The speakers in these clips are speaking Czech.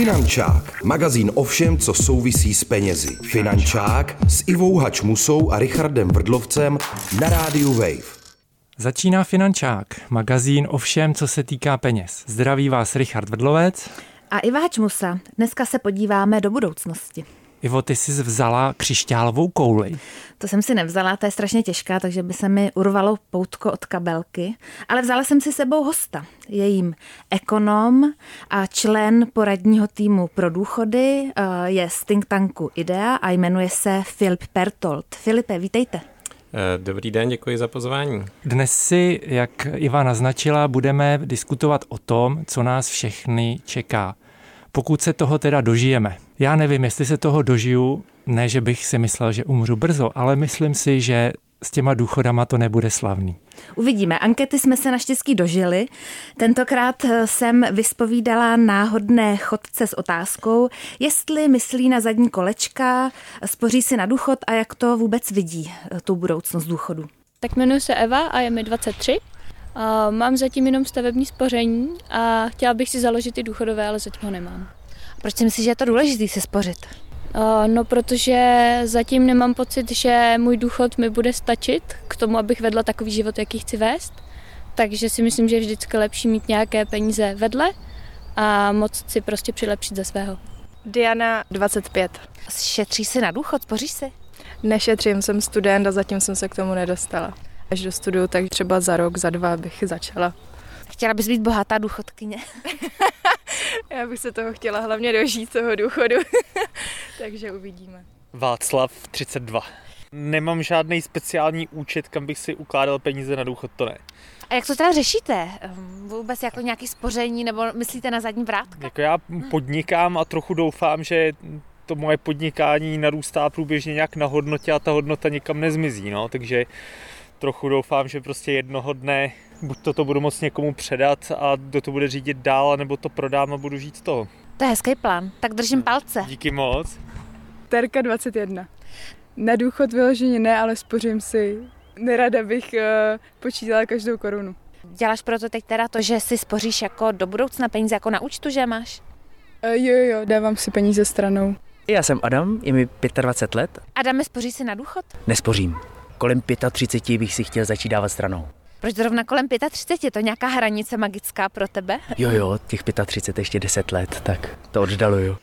Finančák, magazín o všem, co souvisí s penězi. Finančák s Ivou Hačmusou a Richardem Vrdlovcem na rádiu Wave. Začíná Finančák, magazín o všem, co se týká peněz. Zdraví vás Richard Vrdlovec. A Iva Hačmusa. Dneska se podíváme do budoucnosti. Ivo, ty jsi vzala křišťálovou kouli. To jsem si nevzala, to je strašně těžká, takže by se mi urvalo poutko od kabelky. Ale vzala jsem si sebou hosta. Je jim ekonom a člen poradního týmu pro důchody, eh, je z think tanku IDEA a jmenuje se Filip Pertold. Filipe, vítejte. Eh, dobrý den, děkuji za pozvání. Dnes si, jak Iva naznačila, budeme diskutovat o tom, co nás všechny čeká. Pokud se toho teda dožijeme. Já nevím, jestli se toho dožiju, ne, že bych si myslel, že umřu brzo, ale myslím si, že s těma důchodama to nebude slavný. Uvidíme. Ankety jsme se naštěstí dožili. Tentokrát eh, jsem vyspovídala náhodné chodce s otázkou, jestli myslí na zadní kolečka, spoří si na důchod a jak to vůbec vidí, eh, tu budoucnost důchodu. Tak jmenuji se Eva a je mi 23. A mám zatím jenom stavební spoření a chtěla bych si založit i důchodové, ale zatím ho nemám. Proč si myslíš, že je to důležité si spořit? No, protože zatím nemám pocit, že můj důchod mi bude stačit k tomu, abych vedla takový život, jaký chci vést. Takže si myslím, že je vždycky lepší mít nějaké peníze vedle a moc si prostě přilepšit ze svého. Diana, 25. Šetří si na důchod, spoříš si? Nešetřím, jsem student a zatím jsem se k tomu nedostala. Až do studiu, tak třeba za rok, za dva bych začala. Chtěla bys být bohatá důchodkyně? Já bych se toho chtěla hlavně dožít, toho důchodu. Takže uvidíme. Václav, 32. Nemám žádný speciální účet, kam bych si ukládal peníze na důchod, to ne. A jak to teda řešíte? Ehm, vůbec jako nějaké spoření nebo myslíte na zadní vrátka? Jako já podnikám a trochu doufám, že to moje podnikání narůstá průběžně nějak na hodnotě a ta hodnota nikam nezmizí, no, takže trochu doufám, že prostě jednoho dne buď to, to budu moct někomu předat a kdo to bude řídit dál, nebo to prodám a budu žít z toho. To je hezký plán, tak držím palce. Díky moc. Terka 21. Na důchod vyloženě ne, ale spořím si. Nerada bych uh, počítala každou korunu. Děláš proto teď teda to, že si spoříš jako do budoucna peníze jako na účtu, že máš? Uh, jo, jo, dávám si peníze stranou. Já jsem Adam, je mi 25 let. Adam, spoří si na důchod? Nespořím. Kolem 35 bych si chtěl začít dávat stranou. Proč zrovna kolem 35? Je to nějaká hranice magická pro tebe? Jo, jo, těch 35 ještě 10 let, tak to oddaluju.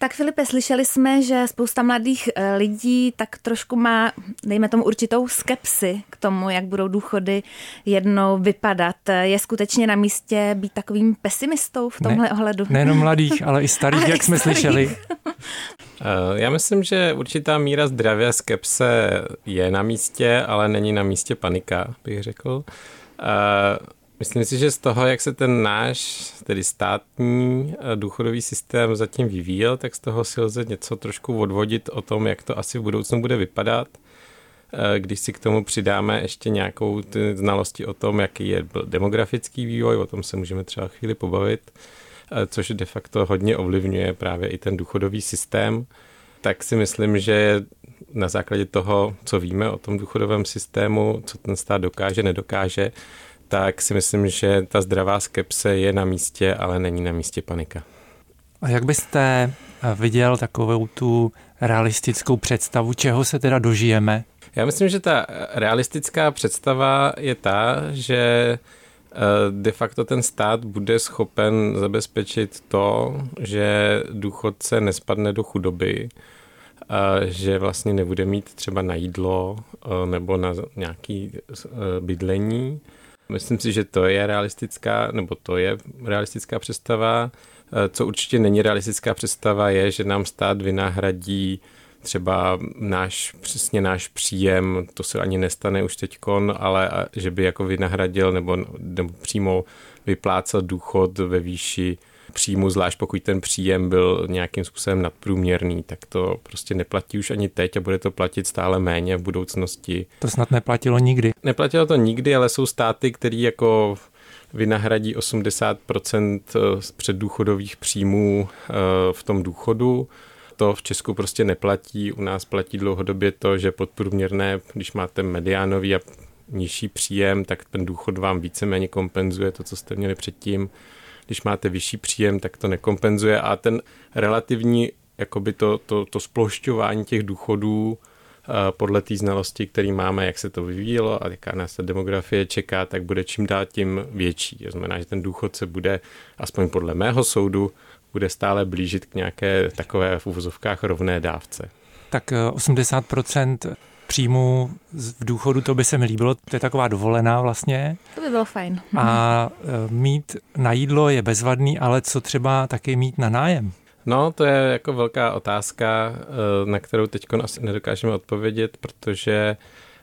Tak Filipe, slyšeli jsme, že spousta mladých eh, lidí tak trošku má, dejme tomu, určitou skepsy k tomu, jak budou důchody jednou vypadat. Je skutečně na místě být takovým pesimistou v tomhle ne, ohledu? Nejenom mladých, ale i starých, ale jak i jsme starých. slyšeli. Eh, já myslím, že určitá míra zdraví a skepse je na místě, ale není na místě panika, bych řekl. Eh, myslím si, že z toho, jak se ten náš, tedy státní eh, důchodový systém zatím vyvíjel, tak z toho si lze něco trošku odvodit o tom, jak to asi v budoucnu bude vypadat. Když si k tomu přidáme ještě nějakou znalosti o tom, jaký je demografický vývoj, o tom se můžeme třeba chvíli pobavit, což de facto hodně ovlivňuje právě i ten důchodový systém, tak si myslím, že na základě toho, co víme o tom důchodovém systému, co ten stát dokáže, nedokáže, tak si myslím, že ta zdravá skepse je na místě, ale není na místě panika. A jak byste eh, viděl takovou tu realistickou představu, čeho se teda dožijeme? Já myslím, že ta realistická představa je ta, že Eh, de facto ten stát bude schopen zabezpečit to, že důchodce nespadne do chudoby, že vlastně nebude mít třeba na jídlo eh, nebo na nějaký eh, bydlení. Myslím si, že to je realistická, nebo to je realistická představa. Co určitě není realistická představa, je, že nám stát vynahradí třeba náš, přesně náš příjem, to se ani nestane už teďkon, ale že by jako vynahradil nebo, nebo přímo vyplácel důchod ve výši příjmu, zvlášť pokud ten příjem byl nějakým způsobem nadprůměrný, tak to prostě neplatí už ani teď a bude to platit stále méně v budoucnosti. To snad neplatilo nikdy. Neplatilo to nikdy, ale jsou státy, které jako vynahradí 80% z předdůchodových příjmů eh, v tom důchodu to v Česku prostě neplatí. U nás platí dlouhodobě to, že podprůměrné, když máte mediánový a nižší příjem, tak ten důchod vám víceméně kompenzuje to, co jste měli předtím. když máte vyšší příjem, tak to nekompenzuje a ten relativní jakoby to, to, to splošťování těch důchodů eh, podle té znalosti, které máme, jak se to vyvíjelo a jaká nás ta demografie čeká, tak bude čím dál tím větší. To znamená, že ten důchod se bude, aspoň podle mého soudu, bude stále blížit k nějaké takové v uvozovkách rovné dávce. Tak 80% eh, příjmu v důchodu, to by se mi líbilo, to je taková dovolená vlastně. To by bylo fajn. A eh, mít na jídlo je bezvadný, ale co třeba taky mít na nájem? No, to je jako velká otázka, eh, na kterou teď asi nedokážeme odpovědět, protože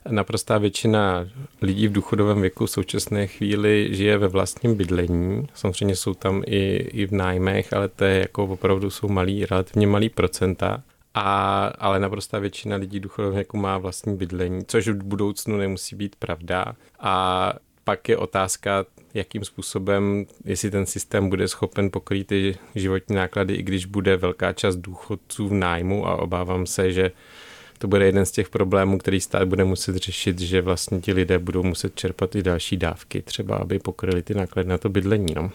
naprostá většina lidí v důchodovém věku v současné chvíli žije ve vlastním bydlení. Samozřejmě jsou tam i, i v nájmech, ale to je jako opravdu jsou malý, relativně malý procenta. A, ale naprostá většina lidí důchodového věku má vlastní bydlení, což v budoucnu nemusí být pravda. A pak je otázka jakým způsobem, jestli ten systém bude schopen pokrýt ty životní náklady, i když bude velká část důchodců v nájmu a obávám se, že to bude jeden z těch problémů, který stát bude muset řešit, že vlastně ti lidé budou muset čerpat i další dávky, třeba aby pokryli ty náklady na to bydlení. No.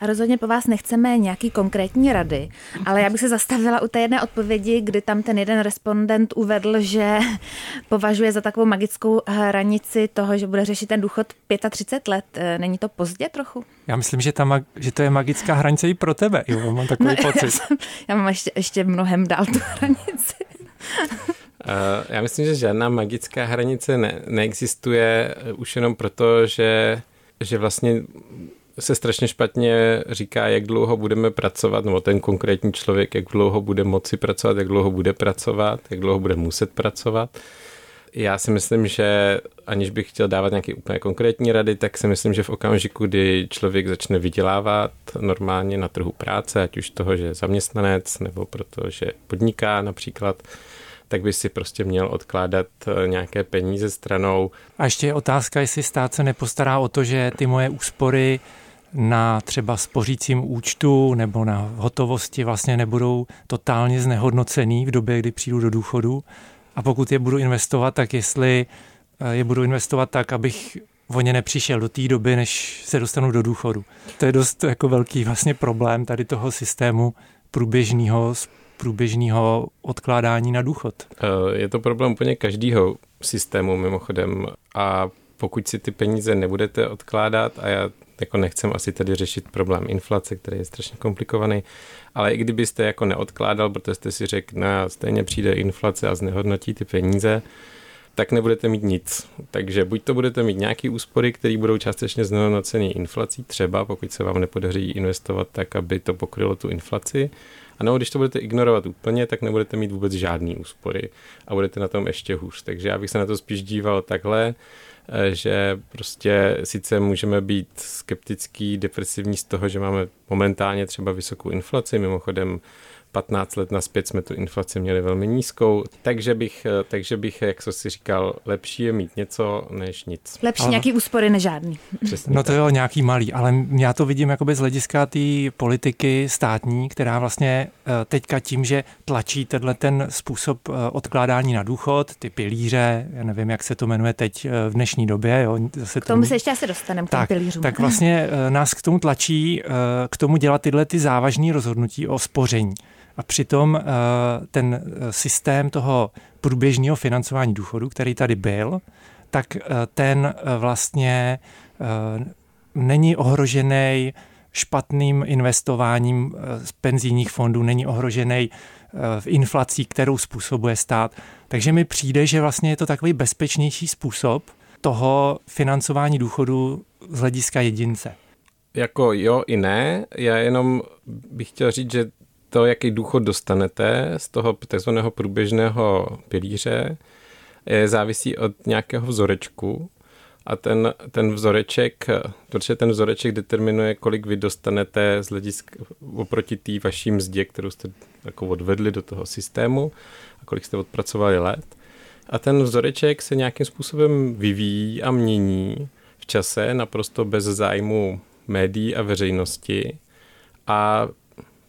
A rozhodně po vás nechceme nějaký konkrétní rady, ale já bych se zastavila u té jedné odpovědi, kdy tam ten jeden respondent uvedl, že považuje za takovou magickou hranici toho, že bude řešit ten důchod 35 let. E, není to pozdě trochu? Já myslím, že, ta, že to je magická hranice i pro tebe. Jo, mám takový no, pocit. Já, jsem, já mám ještě, ještě mnohem dál tu hranici. Uh, já myslím, že žádná magická hranice ne, neexistuje už jenom proto, že, že vlastně se strašně špatně říká, jak dlouho budeme pracovat, nebo ten konkrétní člověk, jak dlouho bude moci pracovat, jak dlouho bude pracovat, jak dlouho bude muset pracovat. Já si myslím, že aniž bych chtěl dávat nějaké úplně konkrétní rady, tak si myslím, že v okamžiku, kdy člověk začne vydělávat normálně na trhu práce, ať už toho, že je zaměstnanec, nebo protože podniká například, tak by si prostě měl odkládat eh, nějaké peníze stranou. A ještě je otázka, jestli stát se nepostará o to, že ty moje úspory na třeba spořícím účtu nebo na hotovosti vlastně nebudou totálně znehodnocený v době, kdy přijdu do důchodu. A pokud je budu investovat, tak jestli eh, je budu investovat tak, abych o ně nepřišel do té doby, než se dostanu do důchodu. To je dost jako velký vlastně problém tady toho systému průběžného průběžného odkládání na důchod. Eh, je to problém úplně každého systému mimochodem a pokud si ty peníze nebudete odkládat a já jako nechcem asi tady řešit problém inflace, který je strašně komplikovaný, ale i kdybyste jako neodkládal, protože jste si řekl, no stejně přijde inflace a znehodnotí ty peníze, tak nebudete mít nic. Takže buď to budete mít nějaké úspory, které budou částečně znehodnocené inflací, třeba pokud se vám nepodaří investovat tak, aby to pokrylo tu inflaci, a nebo když to budete ignorovat úplně, tak nebudete mít vůbec žádný úspory a budete na tom ještě hůř. Takže já bych se na to spíš díval takhle, Eh, že prostě sice můžeme být skeptický, depresivní z toho, že máme momentálně třeba vysokou inflaci, mimochodem 15 let naspět jsme tu inflaci měli velmi nízkou, takže bych, eh, takže bych, jak jsem si říkal, lepší je mít něco než nic. Lepší ale... nějaký úspory než žádný. Přesně no to jo, nějaký malý, ale já to vidím jakoby z hlediska té politiky státní, která vlastně eh, teďka tím, že tlačí tenhle ten způsob eh, odkládání na důchod, ty pilíře, já nevím, jak se to jmenuje teď v dnešní době. Jo, zase k tomu tomu se ještě asi dostaneme, k tak, pilířům. Tak vlastně nás k tomu tlačí, k tomu dělat tyhle ty závažné rozhodnutí o spoření. A přitom eh, ten eh, systém toho průběžného financování důchodu, který tady byl, tak eh, ten vlastně není ohrožený špatným investováním z penzijních fondů, není ohrožený v inflací, kterou způsobuje stát. Takže mi přijde, že vlastně je to takový bezpečnější způsob toho financování důchodu z hlediska jedince. Jako jo i ne, já jenom bych chtěl říct, že to, jaký důchod dostanete z toho takzvaného průběžného pilíře, je závisí od nějakého vzorečku a ten, ten vzoreček, protože ten vzoreček determinuje, kolik vy dostanete z hlediska oproti té vaší mzdě, kterou jste jako odvedli do toho systému a kolik jste odpracovali let. A ten vzoreček se nějakým způsobem vyvíjí a mění v čase naprosto bez zájmu médií a veřejnosti. A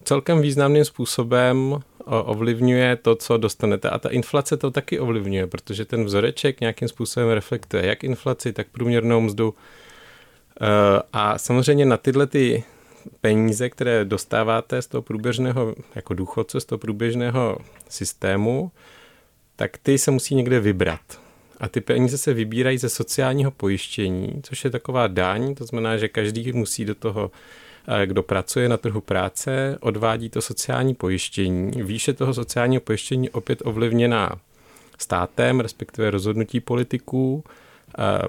celkem významným způsobem ovlivňuje to, co dostanete. A ta inflace to taky ovlivňuje, protože ten vzoreček nějakým způsobem reflektuje jak inflaci, tak průměrnou mzdu. E, a samozřejmě na tyhle ty peníze, které dostáváte z toho průběžného, jako důchodce, z toho průběžného systému, tak ty se musí někde vybrat. A ty peníze se vybírají ze sociálního pojištění, což je taková daň, to znamená, že každý musí do toho, kdo pracuje na trhu práce, odvádí to sociální pojištění. Výše toho sociálního pojištění opět ovlivněná státem, respektive rozhodnutí politiků,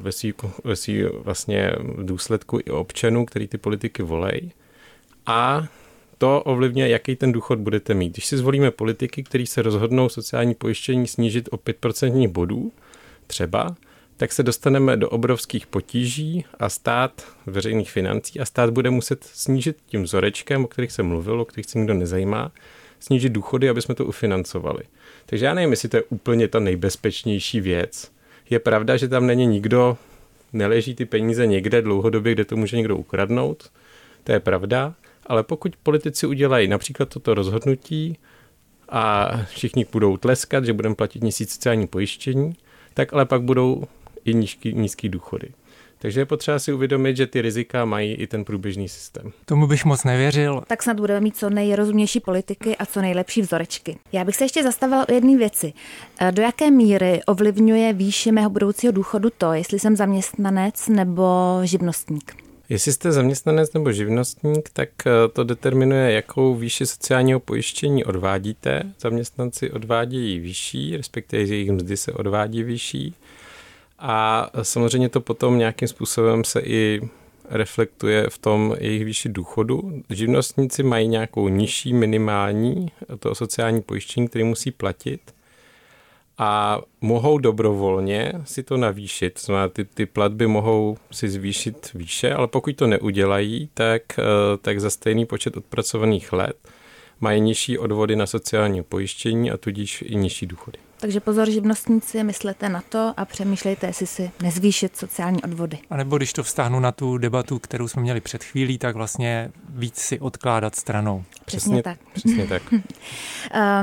ve svý, ve svý vlastně důsledku i občanů, který ty politiky volej. A to ovlivňuje, jaký ten důchod budete mít. Když si zvolíme politiky, kteří se rozhodnou sociální pojištění snížit o 5% bodů, třeba, tak se dostaneme do obrovských potíží a stát veřejných financí a stát bude muset snížit tím vzorečkem, o kterých se mluvilo, o kterých se nikdo nezajímá, snížit důchody, aby jsme to ufinancovali. Takže já nevím, jestli to je úplně ta nejbezpečnější věc. Je pravda, že tam není nikdo, neleží ty peníze někde dlouhodobě, kde to může někdo ukradnout. To je pravda, ale pokud politici udělají například toto rozhodnutí a všichni budou tleskat, že budeme platit měsíc sociální pojištění, tak ale pak budou i nízký, nízký důchody. Takže je potřeba si uvědomit, že ty rizika mají i ten průběžný systém. Tomu bych moc nevěřil. Tak snad budeme mít co nejrozumnější politiky a co nejlepší vzorečky. Já bych se ještě zastavila o jedné věci. E, do jaké míry ovlivňuje výši mého budoucího důchodu to, jestli jsem zaměstnanec nebo živnostník? Jestli jste zaměstnanec nebo živnostník, tak e, to determinuje, jakou výši sociálního pojištění odvádíte. Zaměstnanci odvádějí vyšší, respektive jejich mzdy se odvádí vyšší. A samozřejmě to potom nějakým způsobem se i reflektuje v tom jejich výši důchodu. Živnostníci mají nějakou nižší minimální to sociální pojištění, který musí platit a mohou dobrovolně si to navýšit. Znamená, ty, ty platby mohou si zvýšit výše, ale pokud to neudělají, tak, eh, tak za stejný počet odpracovaných let mají nižší odvody na sociální pojištění a tudíž i nižší důchody. Takže pozor živnostníci, myslete na to a přemýšlejte, jestli si nezvýšit sociální odvody. A nebo když to vztáhnu na tu debatu, kterou jsme měli před chvílí, tak vlastně víc si odkládat stranou. Přesně, přesně tak. Přesně tak. um,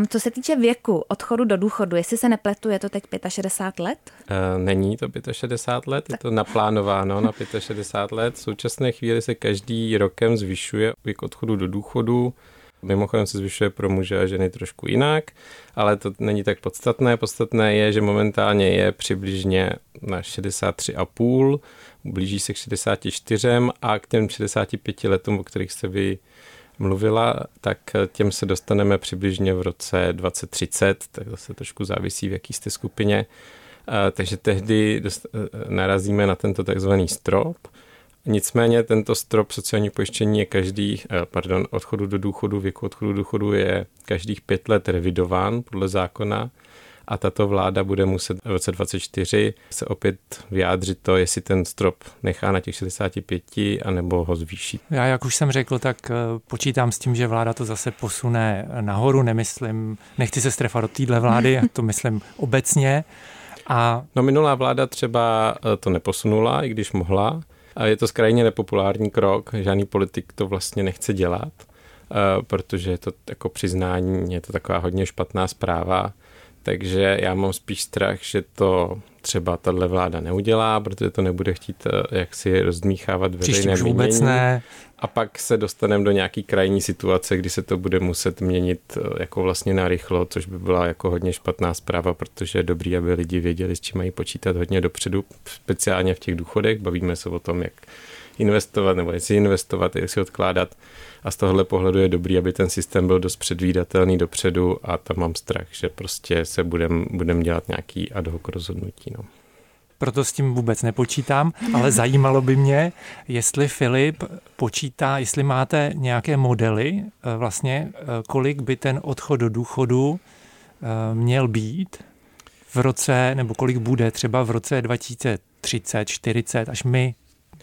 co se týče věku odchodu do důchodu, jestli se nepletu, je to teď 65 let? Uh, není to 65 let, je to naplánováno na 65 let. V současné chvíli se každý rokem zvyšuje věk odchodu do důchodu Mimochodem se zvyšuje pro muže a ženy trošku jinak, ale to není tak podstatné. Podstatné je, že momentálně je přibližně na 63,5, blíží se k 64 a k těm 65 letům, o kterých se vy mluvila, tak těm se dostaneme přibližně v roce 2030, tak zase trošku závisí, v jaký jste skupině. Takže tehdy narazíme na tento takzvaný strop Nicméně tento strop sociální pojištění je každý, eh, pardon, odchodu do důchodu, věku odchodu do důchodu je každých pět let revidován podle zákona a tato vláda bude muset v roce 2024 se opět vyjádřit to, jestli ten strop nechá na těch 65 anebo ho zvýší. Já, jak už jsem řekl, tak eh, počítám s tím, že vláda to zase posune nahoru, nemyslím, nechci se strefat do téhle vlády, to myslím obecně. A... No minulá vláda třeba eh, to neposunula, i když mohla, a je to skrajně nepopulární krok, žádný politik to vlastně nechce dělat, eh, protože je to jako přiznání, je to taková hodně špatná zpráva, takže já mám spíš strach, že to třeba tahle vláda neudělá, protože to nebude chtít eh, jak si rozdmíchávat veřejné mínění. vůbec ne. A pak se dostaneme do nějaký krajní situace, kdy se to bude muset měnit eh, jako vlastně narychlo, což by byla jako hodně špatná zpráva, protože je dobrý, aby lidi věděli, s čím mají počítat hodně dopředu, speciálně v těch důchodech. Bavíme se o tom, jak investovat, nebo jestli investovat, jestli odkládat. A z tohohle pohledu je dobrý, aby ten systém byl dost předvídatelný dopředu a tam mám strach, že prostě se budem, budem dělat nějaký ad hoc rozhodnutí. No proto s tím vůbec nepočítám, ale zajímalo by mě, jestli Filip počítá, jestli máte nějaké modely, eh, vlastně eh, kolik by ten odchod do důchodu eh, měl být v roce, nebo kolik bude třeba v roce 2030, 40, až my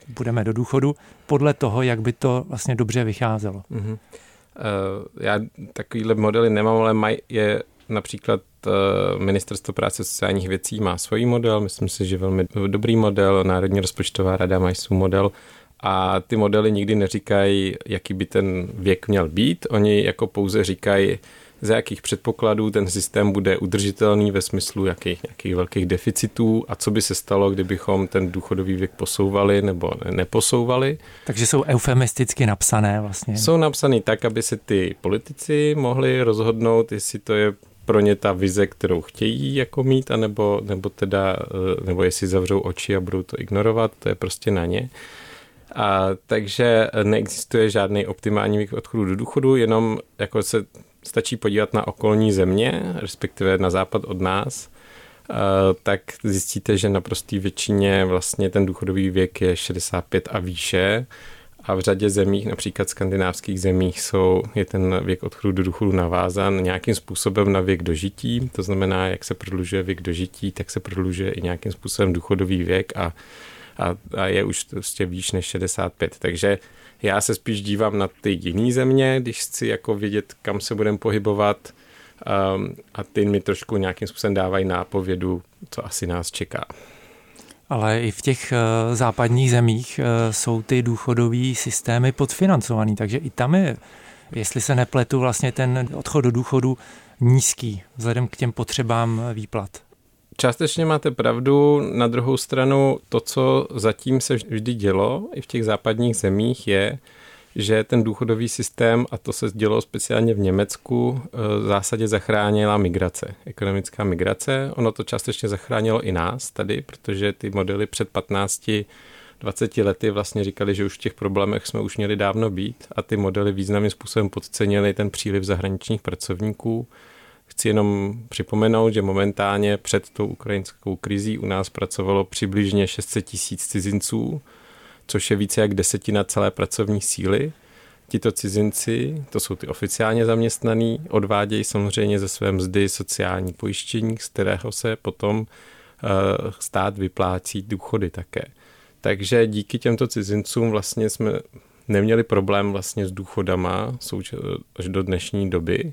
budeme do důchodu, podle toho, jak by to vlastně dobře vycházelo. Mm-hmm. Uh, já takovýhle modely nemám, ale maj, je například uh, Ministerstvo práce a sociálních věcí má svůj model, myslím si, že velmi dobrý model, Národní rozpočtová rada má svůj model a ty modely nikdy neříkají, jaký by ten věk měl být, oni jako pouze říkají, za jakých předpokladů ten systém bude udržitelný ve smyslu jakých nějakých velkých deficitů a co by se stalo, kdybychom ten důchodový věk posouvali nebo neposouvali. Takže jsou eufemisticky napsané vlastně. Jsou napsané tak, aby se ty politici mohli rozhodnout, jestli to je pro ně ta vize, kterou chtějí jako mít, anebo, nebo teda, eh, nebo jestli zavřou oči a budou to ignorovat, to je prostě na ně. A takže neexistuje žádný optimální věk odchodu do důchodu, jenom jako se stačí podívat na okolní země, respektive na západ od nás, eh, tak zjistíte, že na prostý většině vlastně ten důchodový věk je 65 a výše a v řadě zemích, například skandinávských zemích, jsou, je ten věk odchodu do důchodu navázan nějakým způsobem na věk dožití. To znamená, jak se prodlužuje věk dožití, tak se prodlužuje i nějakým způsobem důchodový věk a, a, a je už prostě výš než 65. Takže já se spíš dívám na ty jiné země, když chci jako vědět, kam se budeme pohybovat um, a ty mi trošku nějakým způsobem dávají nápovědu, co asi nás čeká. Ale i v těch uh, západních zemích uh, jsou ty důchodové systémy podfinancovaný, takže i tam je, jestli se nepletu, vlastně ten odchod do důchodu nízký vzhledem k těm potřebám výplat. Částečně máte pravdu, na druhou stranu to, co zatím se vždy dělo i v těch západních zemích je, že ten důchodový systém, a to se dělo speciálně v Německu, eh, v zásadě zachránila migrace, ekonomická migrace. Ono to částečně zachránilo i nás tady, protože ty modely před 15 20 lety vlastně říkali, že už v těch problémech jsme už měli dávno být a ty modely významným způsobem podcenili ten příliv zahraničních pracovníků Chci jenom připomenout, že momentálně před tou ukrajinskou krizí u nás pracovalo přibližně 600 tisíc cizinců, což je více jak desetina celé pracovní síly. Tito cizinci, to jsou ty oficiálně zaměstnaní, odvádějí samozřejmě ze své mzdy sociální pojištění, z kterého se potom eh, stát vyplácí důchody také. Takže díky těmto cizincům vlastně jsme neměli problém vlastně s důchodama až do dnešní doby.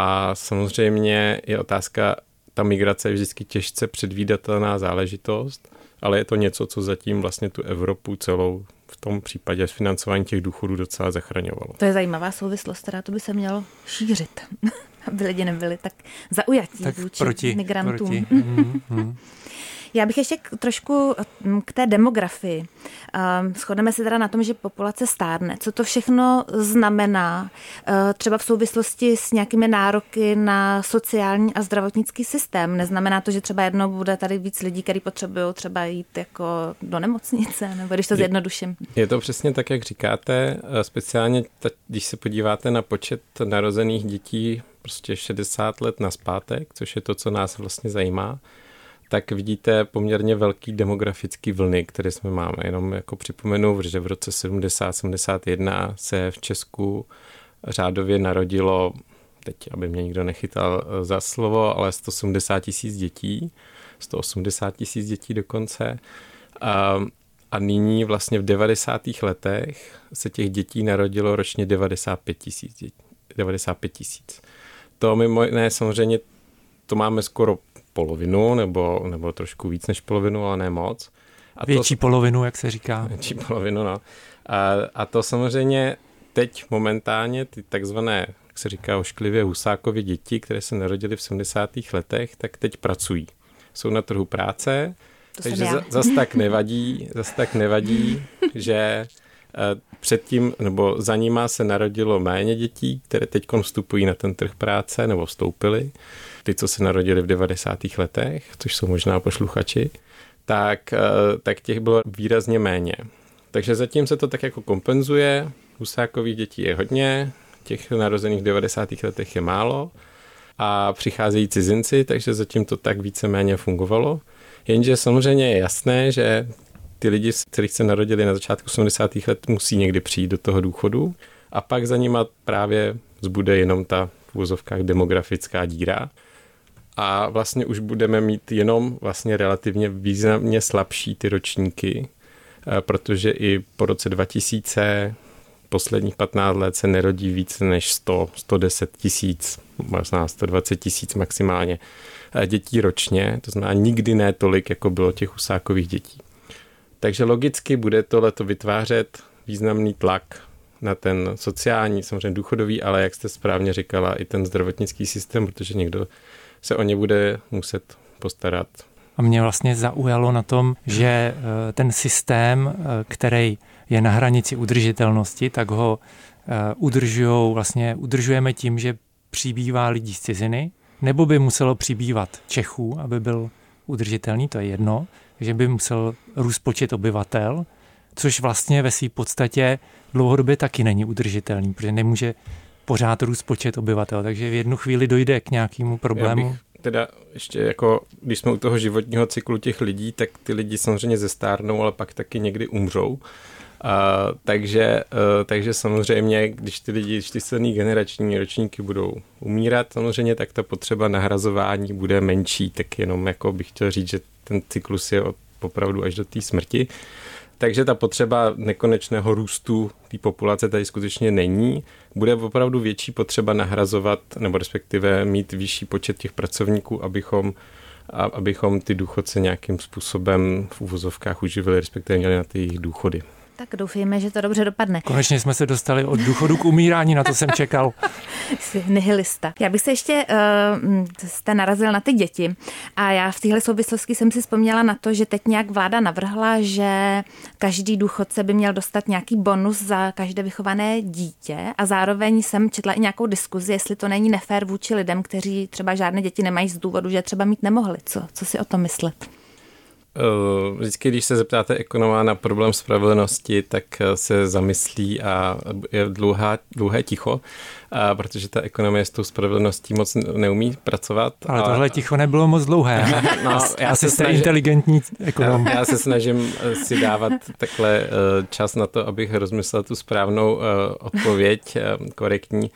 A samozřejmě je otázka, ta migrace je vždycky těžce předvídatelná záležitost, ale je to něco, co zatím vlastně tu Evropu celou v tom případě financování těch důchodů docela zachraňovalo. To je zajímavá souvislost, která to by se mělo šířit, aby lidi nebyli tak zaujatí tak vůči proti, migrantům. Proti. Mm-hmm. Já bych ještě trošku mm, k té demografii. Ehm, shodneme se teda na tom, že populace stárne. Co to všechno znamená eh, třeba v souvislosti s nějakými nároky na sociální a zdravotnický systém? Neznamená to, že třeba jednou bude tady víc lidí, kteří potřebují třeba jít jako do nemocnice, nebo když to zjednoduším? Je to přesně tak, jak říkáte. Eh, speciálně, když se podíváte na počet narozených dětí prostě 60 let na zpátek, což je to, co nás vlastně zajímá, tak vidíte poměrně velký demografický vlny, které jsme máme. Jenom jako připomenu, že v roce 70-71 se v Česku řádově narodilo, teď aby mě nikdo nechytal za slovo, ale 170 tisíc dětí, 180 tisíc dětí dokonce. A, a nyní vlastně v 90. letech se těch dětí narodilo ročně 95 tisíc 95 tisíc. To mimo jiné samozřejmě to máme skoro polovinu, nebo, nebo trošku víc než polovinu, ale ne moc. A Větší to, polovinu, jak se říká. Větší polovinu, no. A, a to samozřejmě teď momentálně ty takzvané, jak se říká ošklivě, husákově děti, které se narodily v 70. letech, tak teď pracují. Jsou na trhu práce, to takže za, zas tak nevadí, zas tak nevadí, že předtím, nebo za nima se narodilo méně dětí, které teď vstupují na ten trh práce, nebo vstoupily ty, co se narodili v 90. letech, což jsou možná posluchači, tak, eh, tak těch bylo výrazně méně. Takže zatím se to tak jako kompenzuje. Husákových dětí je hodně, těch narozených v 90. letech je málo a přicházejí cizinci, takže zatím to tak víceméně fungovalo. Jenže samozřejmě je jasné, že ty lidi, kteří se narodili na začátku 80. let, musí někdy přijít do toho důchodu a pak za nima právě zbude jenom ta v úzovkách demografická díra a vlastně už budeme mít jenom vlastně relativně významně slabší ty ročníky, eh, protože i po roce 2000 posledních 15 let se nerodí více než 100, 110 tisíc, možná 120 tisíc maximálně eh, dětí ročně, to znamená nikdy ne tolik, jako bylo těch husákových dětí. Takže logicky bude tohleto vytvářet významný tlak na ten sociální, samozřejmě důchodový, ale jak jste správně říkala, i ten zdravotnický systém, protože někdo se o ně bude muset postarat. A mě vlastně zaujalo na tom, že eh, ten systém, eh, který je na hranici udržitelnosti, tak ho eh, udržujou, vlastně udržujeme tím, že přibývá lidí z ciziny, nebo by muselo přibývat Čechů, aby byl udržitelný, to je jedno, že by musel růst počet obyvatel, což vlastně ve své podstatě dlouhodobě taky není udržitelný, protože nemůže pořád růst počet obyvatel, takže v jednu chvíli dojde k nějakému problému. Já bych teda ještě jako, když jsme u toho životního cyklu těch lidí, tak ty lidi samozřejmě zestárnou, ale pak taky někdy umřou. A, takže, a, takže samozřejmě, když ty lidi, když ty silný generační ročníky budou umírat, samozřejmě, tak ta potřeba nahrazování bude menší, tak jenom jako bych chtěl říct, že ten cyklus je od, opravdu až do té smrti. Takže ta potřeba nekonečného růstu té populace tady skutečně není. Bude opravdu větší potřeba nahrazovat, nebo respektive mít vyšší počet těch pracovníků, abychom abychom ty důchodce nějakým způsobem v úvozovkách uživili, respektive měli na ty jejich důchody. Tak doufejme, že to dobře dopadne. Konečně jsme se dostali od důchodu k umírání, na to jsem čekal. Jsi nihilista. Já bych se ještě, uh, jste narazil na ty děti a já v téhle souvislosti jsem si vzpomněla na to, že teď nějak vláda navrhla, že každý důchodce by měl dostat nějaký bonus za každé vychované dítě a zároveň jsem četla i nějakou diskuzi, jestli to není nefér vůči lidem, kteří třeba žádné děti nemají z důvodu, že třeba mít nemohli. Co, co si o tom myslet? Eh, vždycky, když se zeptáte ekonoma na problém spravedlnosti, tak eh, se zamyslí a je dlouhá, dlouhé ticho, a protože ta ekonomie s tou spravedlností moc neumí pracovat. Ale tohle ticho nebylo moc dlouhé. no, já Asi se jste snažím, inteligentní ekonom. Já, já se snažím eh, si dávat takhle čas na to, abych rozmyslel tu správnou odpověď, korektní.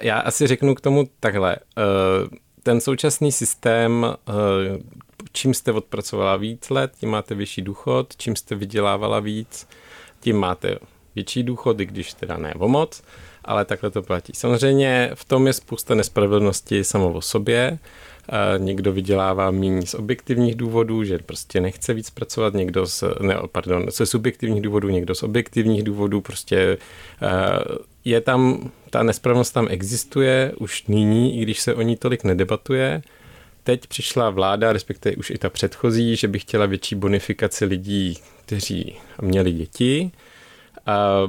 Já asi řeknu k tomu takhle. Ten současný systém čím jste odpracovala víc let, tím máte vyšší důchod, čím jste vydělávala víc, tím máte větší důchod, i když teda ne o moc, ale takhle to platí. Samozřejmě v tom je spousta nespravedlnosti samo o sobě. Někdo vydělává méně z objektivních důvodů, že prostě nechce víc pracovat, někdo z, ne, pardon, ze subjektivních důvodů, někdo z objektivních důvodů, prostě je tam, ta nespravedlnost tam existuje už nyní, i když se o ní tolik nedebatuje, teď přišla vláda, respektive už i ta předchozí, že by chtěla větší bonifikaci lidí, kteří měli děti. A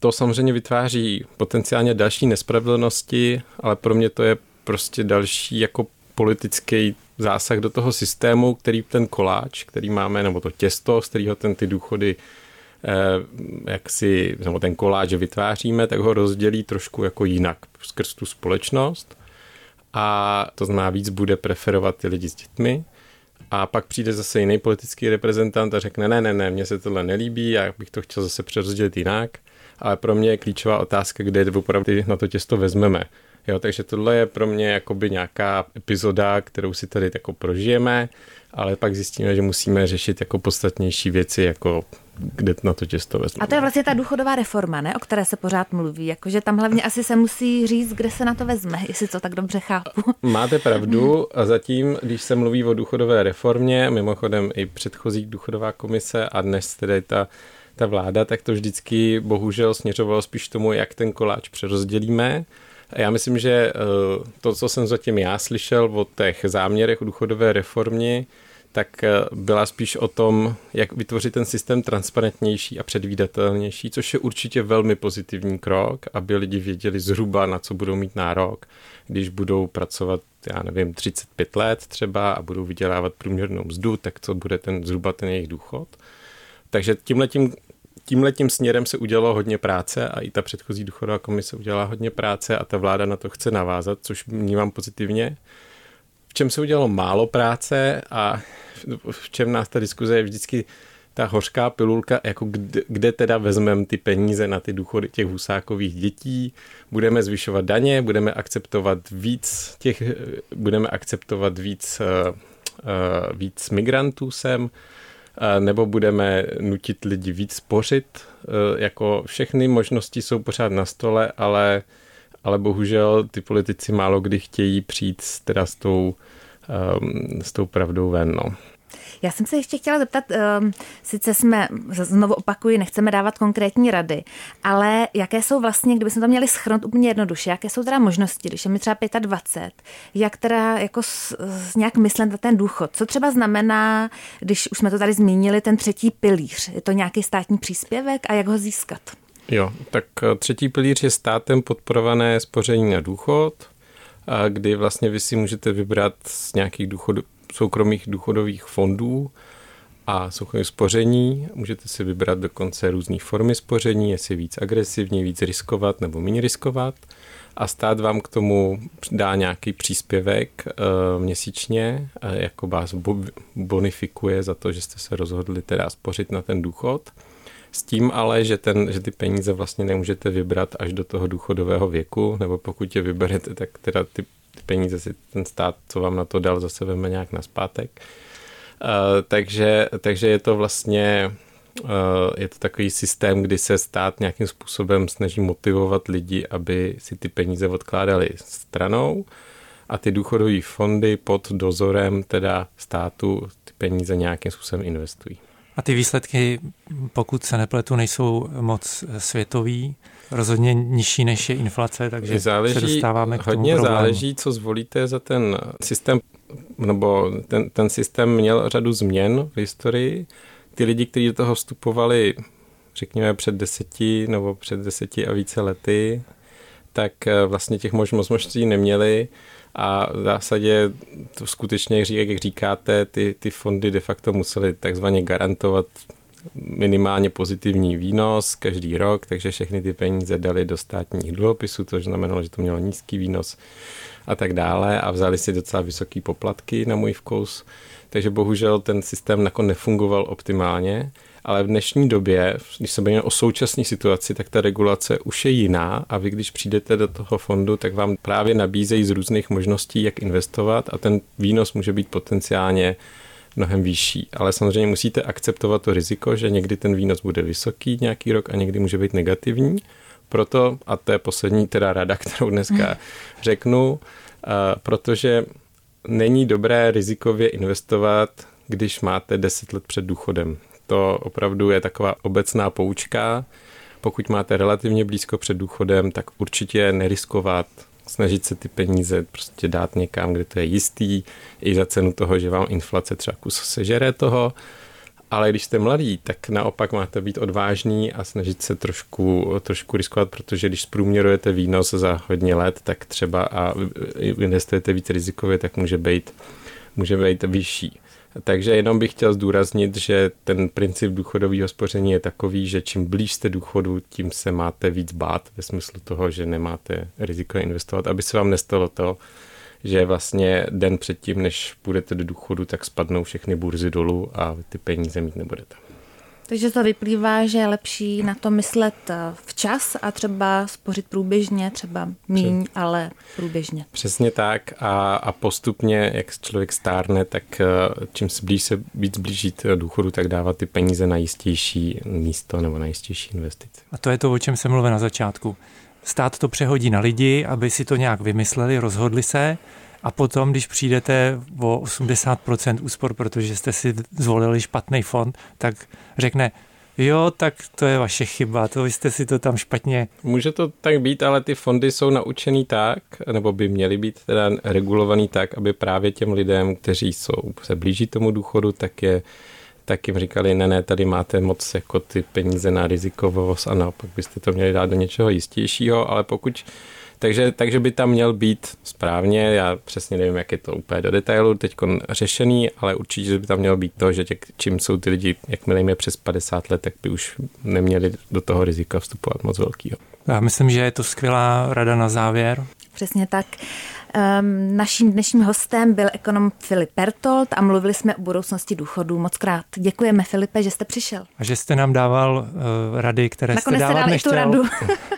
to samozřejmě vytváří potenciálně další nespravedlnosti, ale pro mě to je prostě další jako politický zásah do toho systému, který ten koláč, který máme, nebo to těsto, z kterého ten ty důchody eh, jak si, nebo ten koláč vytváříme, tak ho rozdělí trošku jako jinak skrz tu společnost a to znamená víc bude preferovat ty lidi s dětmi. A pak přijde zase jiný politický reprezentant a řekne, ne, ne, ne, mně se tohle nelíbí, já bych to chtěl zase přerozdělit jinak, ale pro mě je klíčová otázka, kde opravdu na to těsto vezmeme. Jo, takže tohle je pro mě jakoby nějaká epizoda, kterou si tady jako prožijeme, ale pak zjistíme, že musíme řešit jako podstatnější věci, jako kde na to těsto vezme. A to je vlastně ta důchodová reforma, ne? o které se pořád mluví. Jakože tam hlavně asi se musí říct, kde se na to vezme, jestli to tak dobře chápu. Máte pravdu a zatím, když se mluví o důchodové reformě, mimochodem i předchozí důchodová komise a dnes tedy ta ta vláda, tak to vždycky bohužel směřovalo spíš tomu, jak ten koláč přerozdělíme. Já myslím, že eh, to, co jsem zatím já slyšel o těch záměrech důchodové reformě, tak eh, byla spíš o tom, jak vytvořit ten systém transparentnější a předvídatelnější, což je určitě velmi pozitivní krok, aby lidi věděli zhruba, na co budou mít nárok, když budou pracovat, já nevím, 35 let třeba a budou vydělávat průměrnou mzdu, tak co bude ten zhruba ten jejich důchod. Takže tímhletím tímhletím směrem se udělalo hodně práce a i ta předchozí důchodová komise udělala hodně práce a ta vláda na to chce navázat, což vnímám pozitivně. V čem se udělalo málo práce a v čem nás ta diskuze je vždycky ta hořká pilulka, jako kde, kde teda vezmeme ty peníze na ty důchody těch husákových dětí, budeme zvyšovat daně, budeme akceptovat víc těch, budeme akceptovat víc, uh, uh, víc migrantů sem, nebo budeme nutit lidi víc spořit, uh, jako všechny možnosti jsou pořád na stole, ale ale bohužel ty politici málo kdy chtějí přijít teda s tou, um, s tou pravdou ven. No. Já jsem se ještě chtěla zeptat, um, sice jsme, znovu opakuji, nechceme dávat konkrétní rady, ale jaké jsou vlastně, kdyby jsme to měli schrnout úplně jednoduše, jaké jsou teda možnosti, když je mi třeba 25, jak teda jako s, s nějak myslet na ten důchod? Co třeba znamená, když už jsme to tady zmínili, ten třetí pilíř? Je to nějaký státní příspěvek a jak ho získat? Jo, tak eh, třetí pilíř je státem podporované spoření na důchod, kdy vlastně vy si můžete vybrat z nějakých důchodů, soukromých důchodových fondů a soukromých spoření. Můžete si vybrat dokonce různé formy spoření, jestli víc agresivně, víc riskovat nebo méně riskovat. A stát vám k tomu dá nějaký příspěvek e, měsíčně, e, jako vás bonifikuje za to, že jste se rozhodli teda spořit na ten důchod. S tím ale, že, ten, že ty peníze vlastně nemůžete vybrat až do toho důchodového věku, nebo pokud je vyberete, tak teda ty, ty peníze si ten stát, co vám na to dal, zase veme nějak na zpátek. Uh, takže, takže je to vlastně uh, je to takový systém, kdy se stát nějakým způsobem snaží motivovat lidi, aby si ty peníze odkládali stranou a ty důchodové fondy pod dozorem teda státu ty peníze nějakým způsobem investují. A ty výsledky, pokud se nepletu, nejsou moc světový, rozhodně nižší než je inflace, takže záleží, se dostáváme k tomu Hodně problému. záleží, co zvolíte za ten systém, nebo ten, ten systém měl řadu změn v historii. Ty lidi, kteří do toho vstupovali, řekněme, před deseti nebo před deseti a více lety, tak eh, vlastně těch možností neměli a v zásadě to skutečně, jak říkáte, ty, ty fondy de facto musely takzvaně garantovat minimálně pozitivní výnos každý rok, takže všechny ty peníze dali do státních dluhopisů, to znamenalo, že to mělo nízký výnos a tak dále. A vzali si docela vysoký poplatky na můj vkus. Takže bohužel ten systém nakonec nefungoval optimálně. Ale v dnešní době, když se bavíme o současné situaci, tak ta regulace už je jiná. A vy, když přijdete do toho fondu, tak vám právě nabízejí z různých možností, jak investovat. A ten výnos může být potenciálně mnohem vyšší. Ale samozřejmě musíte akceptovat to riziko, že někdy ten výnos bude vysoký nějaký rok a někdy může být negativní. Proto, a to je poslední teda rada, kterou dneska řeknu, protože není dobré rizikově investovat, když máte 10 let před důchodem. To opravdu je taková obecná poučka. Pokud máte relativně blízko před důchodem, tak určitě neriskovat, snažit se ty peníze prostě dát někam, kde to je jistý, i za cenu toho, že vám inflace třeba kus sežere toho. Ale když jste mladý, tak naopak máte být odvážný a snažit se trošku, trošku riskovat, protože když zprůměrujete výnos za hodně let, tak třeba a investujete víc rizikově, tak může být, může být vyšší. Takže jenom bych chtěl zdůraznit, že ten princip důchodového spoření je takový, že čím blíž jste důchodu, tím se máte víc bát ve smyslu toho, že nemáte riziko investovat, aby se vám nestalo to, že vlastně den předtím, než půjdete do důchodu, tak spadnou všechny burzy dolů a ty peníze mít nebudete. Takže to vyplývá, že je lepší na to myslet eh, včas a třeba spořit průběžně, třeba míň, Přes... ale průběžně. Přesně tak a, a postupně, jak člověk stárne, tak eh, čím se blíž se víc blížit důchodu, tak dávat ty peníze na jistější místo nebo na jistější investice. A to je to, o čem jsem mluvil na začátku. Stát to přehodí na lidi, aby si to nějak vymysleli, rozhodli se a potom, když přijdete o 80% úspor, protože jste si zvolili špatný fond, tak řekne, jo, tak to je vaše chyba, to vy jste si to tam špatně. Může to tak být, ale ty fondy jsou naučený tak, nebo by měly být teda regulovaný tak, aby právě těm lidem, kteří jsou, se blíží tomu důchodu, tak je tak jim říkali, ne, ne, tady máte moc jako ty peníze na rizikovost a naopak byste to měli dát do něčeho jistějšího, ale pokud takže, takže by tam měl být správně, já přesně nevím, jak je to úplně do detailu teď řešený, ale určitě by tam mělo být to, že tě, čím jsou ty lidi, jakmile jim je přes 50 let, tak by už neměli do toho rizika vstupovat moc velkýho. Já myslím, že je to skvělá rada na závěr. Přesně tak. Um, naším dnešním hostem byl ekonom Filip Pertold a mluvili jsme o budoucnosti důchodů. Moc krát děkujeme, Filipe, že jste přišel. A že jste nám dával uh, rady, které Nakonec jste dávat nechtěl. tu radu.